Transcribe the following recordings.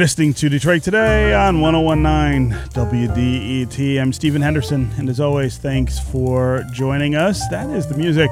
You're listening to Detroit Today on 1019 WDET. I'm Stephen Henderson, and as always, thanks for joining us. That is the music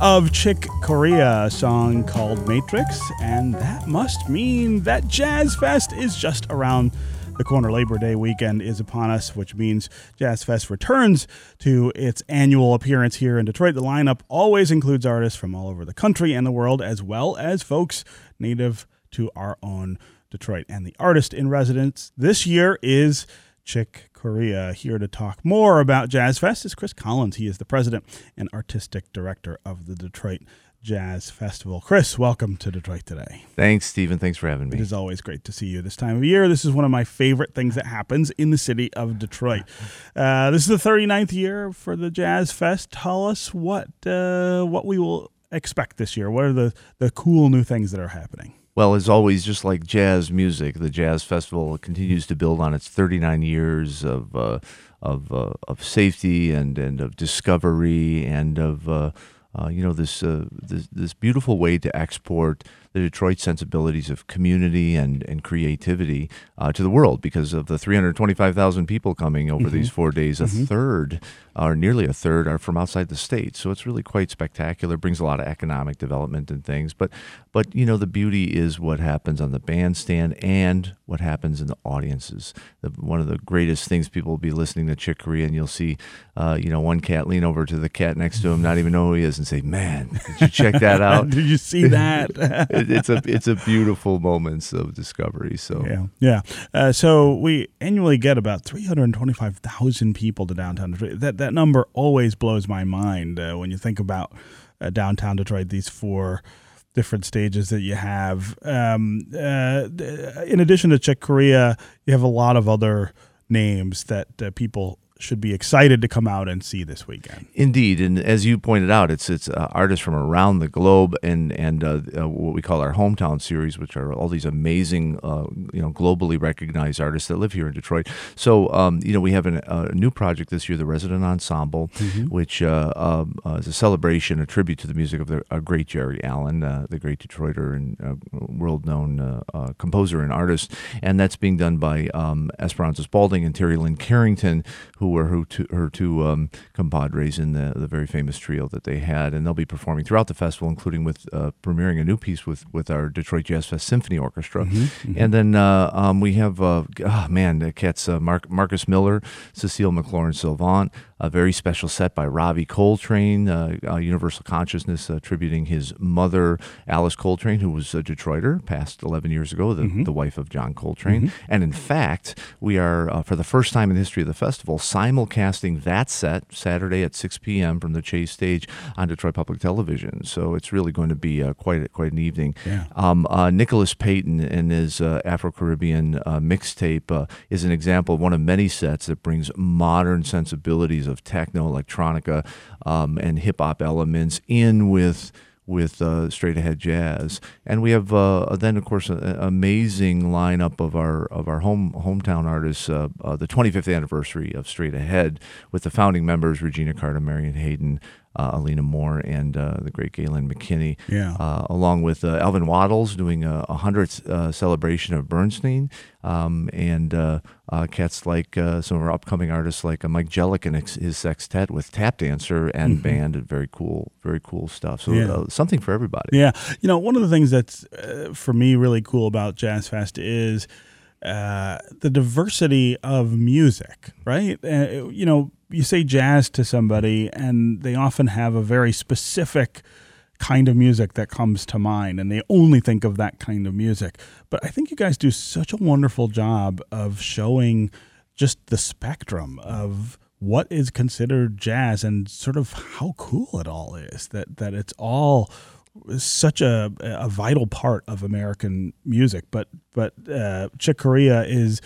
of Chick Corea, a song called Matrix, and that must mean that Jazz Fest is just around the corner. Labor Day weekend is upon us, which means Jazz Fest returns to its annual appearance here in Detroit. The lineup always includes artists from all over the country and the world, as well as folks native to our own Detroit. And the artist in residence this year is Chick Corea. Here to talk more about Jazz Fest is Chris Collins. He is the president and artistic director of the Detroit Jazz Festival. Chris, welcome to Detroit today. Thanks, Stephen. Thanks for having me. It is always great to see you this time of year. This is one of my favorite things that happens in the city of Detroit. Uh, this is the 39th year for the Jazz Fest. Tell us what uh, what we will expect this year. What are the, the cool new things that are happening? Well, as always, just like jazz music, the Jazz Festival continues to build on its 39 years of uh, of uh, of safety and and of discovery and of uh, uh you know this, uh, this this beautiful way to export the Detroit sensibilities of community and, and creativity uh, to the world because of the 325,000 people coming over mm-hmm. these four days. A mm-hmm. third, or nearly a third, are from outside the state. So it's really quite spectacular. Brings a lot of economic development and things. But but you know the beauty is what happens on the bandstand and what happens in the audiences. The, one of the greatest things people will be listening to Chick Corea and you'll see, uh, you know, one cat lean over to the cat next to him, not even know who he is, and say, "Man, did you check that out? did you see that?" it's a it's a beautiful moments of discovery. So yeah, yeah. Uh, so we annually get about three hundred twenty five thousand people to downtown Detroit. That that number always blows my mind uh, when you think about uh, downtown Detroit. These four different stages that you have. Um, uh, in addition to Chick Corea, you have a lot of other names that uh, people should be excited to come out and see this weekend. Indeed, and as you pointed out, it's it's uh, artists from around the globe and and uh, uh, what we call our hometown series, which are all these amazing, uh, you know, globally recognized artists that live here in Detroit. So, um, you know, we have an, a new project this year, the Resident Ensemble, mm-hmm. which uh, um, uh, is a celebration, a tribute to the music of the great Geri Allen, the great Detroiter and world-known composer and artist, and that's being done by um, Esperanza Spalding and Terri Lyne Carrington, who were her two, her two um, compadres in the, the very famous trio that they had, and they'll be performing throughout the festival, including with uh, premiering a new piece with, with our Detroit Jazz Fest Symphony Orchestra. Mm-hmm, mm-hmm. And then uh, um, we have, uh, oh man, the cats, uh, Mark, Marcus Miller, Cecile McLorin Salvant, a very special set by Ravi Coltrane, uh, uh, Universal Consciousness, attributing his mother, Alice Coltrane, who was a Detroiter, passed 11 years ago, the, mm-hmm. the wife of John Coltrane. Mm-hmm. And in fact, we are, uh, for the first time in the history of the festival, simulcasting that set Saturday at 6 p.m. from the Chase stage on Detroit Public Television. So it's really going to be uh, quite, quite an evening. Yeah. Um, uh, Nicholas Payton and his uh, Afro Caribbean mixtape is an example of one of many sets that brings modern sensibilities of techno, electronica, um, and hip hop elements in with with uh, straight ahead jazz, and we have uh, then of course an amazing lineup of our of our home hometown artists. Uh, uh the 25th anniversary of Straight Ahead with the founding members Regina Carter, Marion Hayden, uh, Alina Moore and uh, the great Gayelynn McKinney, yeah. uh, along with uh, Alvin Waddles doing a, a hundredth uh, celebration of Bernstein, um, and uh, cats like some of our upcoming artists like Mike Jellick and his sextet with tap dancer and mm-hmm. band, and very cool, very cool stuff. So yeah. something for everybody. Yeah, you know, one of the things that's for me really cool about Jazz Fest is. Uh, the diversity of music, right? Uh, you know, you say jazz to somebody, and they often have a very specific kind of music that comes to mind, and they only think of that kind of music. But I think you guys do such a wonderful job of showing just the spectrum of what is considered jazz and sort of how cool it all is that that it's all such a, a vital part of American music but but uh, Chick Corea is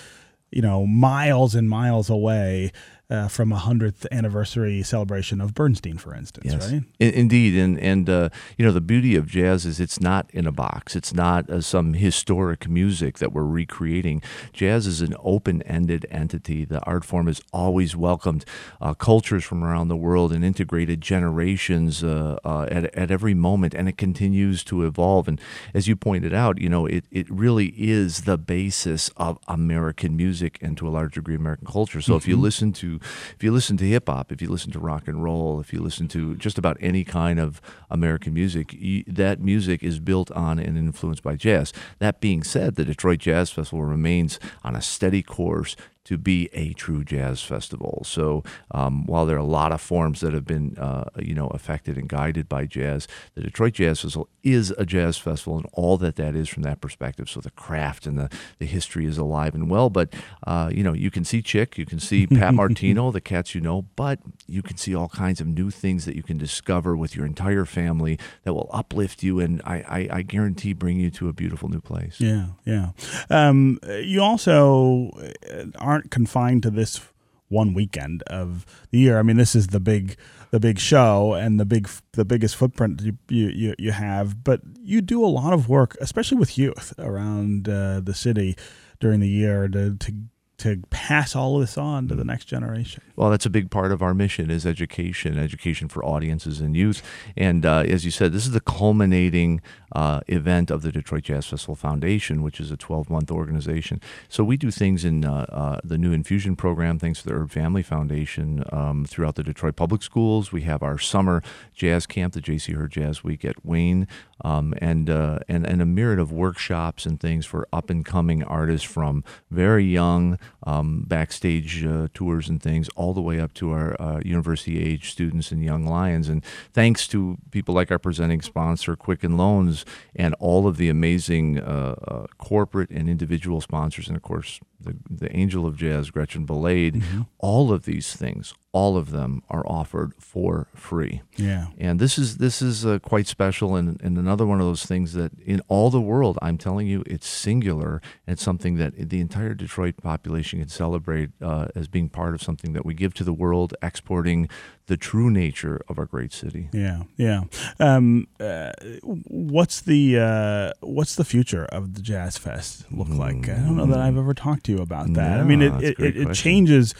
you know miles and miles away uh, from a hundredth anniversary celebration of Bernstein, for instance, Yes. right? In- Indeed, and and uh, you know the beauty of jazz is it's not in a box. It's not uh, some historic music that we're recreating. Jazz is an open-ended entity. The art form has always welcomed uh, cultures from around the world and integrated generations uh, uh, at at every moment, and it continues to evolve. And as you pointed out, you know it it really is the basis of American music and to a large degree American culture. So if you listen to if you listen to hip hop, if you listen to rock and roll, if you listen to just about any kind of American music, you, that music is built on and influenced by jazz. That being said, the Detroit Jazz Festival remains on a steady course to be a true jazz festival. So um, while there are a lot of forms that have been, uh, you know, affected and guided by jazz, the Detroit Jazz Festival is a jazz festival, and all that that is from that perspective. So the craft and the, the history is alive and well. But uh, you know, you can see Chick, you can see Pat Martino, the cats you know, but you can see all kinds of new things that you can discover with your entire family that will uplift you, and I, I, I guarantee bring you to a beautiful new place. Yeah, yeah. Um, you also uh, aren't confined to this one weekend of the year. I mean, this is the big the big show and the big the biggest footprint you you, you have. But you do a lot of work, especially with youth around uh, the city during the year to to to pass all of this on to the next generation. Well, that's a big part of our mission is education, education for audiences and youth. And uh, as you said, this is the culminating uh, event of the Detroit Jazz Festival Foundation, which is a 12-month organization. So we do things in uh, uh, the new infusion program, thanks to the Herb Family Foundation, um, throughout the Detroit Public Schools. We have our summer jazz camp, the J.C. Hurd Jazz Week at Wayne, um, and, uh, and and a myriad of workshops and things for up and coming artists from very young um, backstage uh, tours and things, all the way up to our uh, university age students and young lions. And thanks to people like our presenting sponsor, Quicken Loans, and all of the amazing uh, uh, corporate and individual sponsors, and of course the, the angel of jazz, Gretchen Valade, all of these things, all of them are offered for free. Yeah. And this is this is uh, quite special, and, and another one of those things that in all the world, I'm telling you, it's singular. And it's something that the entire Detroit population can celebrate uh, as being part of something that we give to the world, exporting the true nature of our great city. Yeah, yeah. Um, uh, what's the uh, what's the future of the Jazz Fest look like? I don't know that I've ever talked to you about that. I mean, it it, it, it changes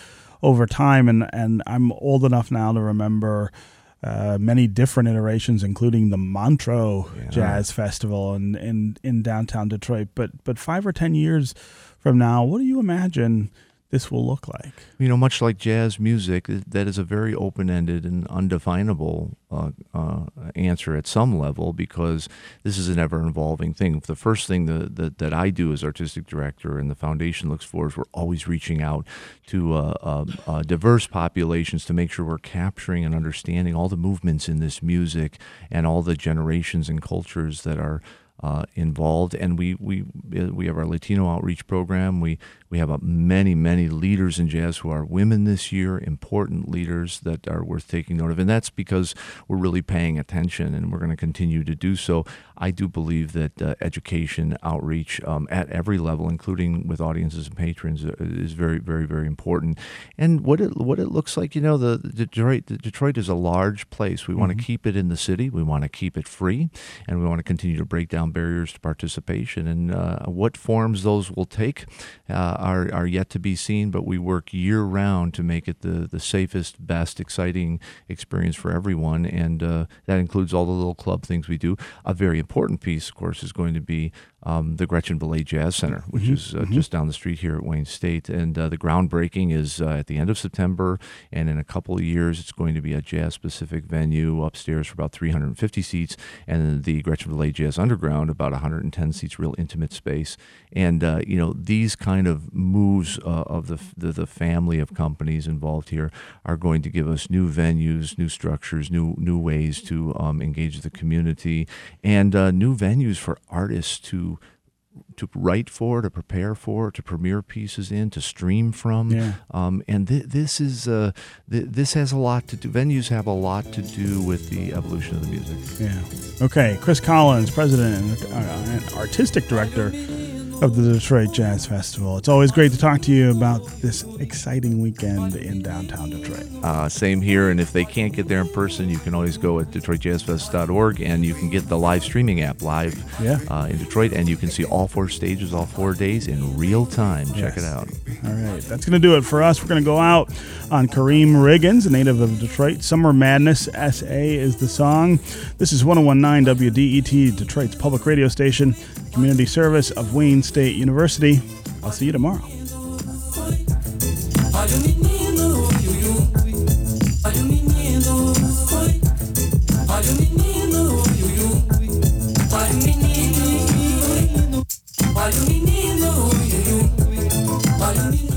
over time, and and I'm old enough now to remember. Uh, many different iterations, including the Montreux Yeah. Jazz Festival in, in in downtown Detroit. But but five or ten years from now, what do you imagine this will look like? You know, much like jazz music, that is a very open-ended and undefinable uh, uh, answer at some level because this is an ever-evolving thing. The first thing that, that, I do as artistic director and the foundation looks for is we're always reaching out to uh, uh, uh, diverse populations to make sure we're capturing and understanding all the movements in this music and all the generations and cultures that are uh, involved, and we we uh, we have our Latino outreach program. We we have many many leaders in jazz who are women this year, important leaders that are worth taking note of, and that's because we're really paying attention, and we're going to continue to do so. I do believe that uh, education outreach um, at every level, including with audiences and patrons, uh, is very very very important. And what it what it looks like, you know, the, the Detroit the Detroit is a large place. We want to keep it in the city. We want to keep it free, and we want to continue to break down barriers to participation. And uh, what forms those will take uh, are are yet to be seen. But we work year round to make it the the safest, best, exciting experience for everyone, and uh, that includes all the little club things we do. A very important piece, of course, is going to be um, the Gretchen Valade Jazz Center, which is uh, just down the street here at Wayne State. And uh, the groundbreaking is uh, at the end of September. And in a couple of years, it's going to be a jazz specific venue upstairs for about 350 seats. And the Gretchen Valade Jazz Underground, about 110 seats, real intimate space. And, uh, you know, these kind of moves uh, of the, the, the family of companies involved here are going to give us new venues, new structures, new, new ways to um, engage the community, and uh, new venues for artists to to write for, to prepare for, to premiere pieces in, to stream from. Yeah. Um, and th- this is uh, th- this has a lot to do. Venues have a lot to do with the evolution of the music. Yeah. Okay. Chris Collins, president and, uh, and artistic director of the Detroit Jazz Festival. It's always great to talk to you about this exciting weekend in downtown Detroit. Uh, same here, and if they can't get there in person, you can always go at DetroitJazzFest.org and you can get the live streaming app live Yeah. uh, in Detroit, and you can see all four stages, all four days in real time. Check it out. All right, that's going to do it for us. We're going to go out on Karriem Riggins, a native of Detroit. Summer Madness SA is the song. This is 1019 WDET, Detroit's public radio station, community service of Wayne State University. I'll see you tomorrow. Olha o menino, olha o menino.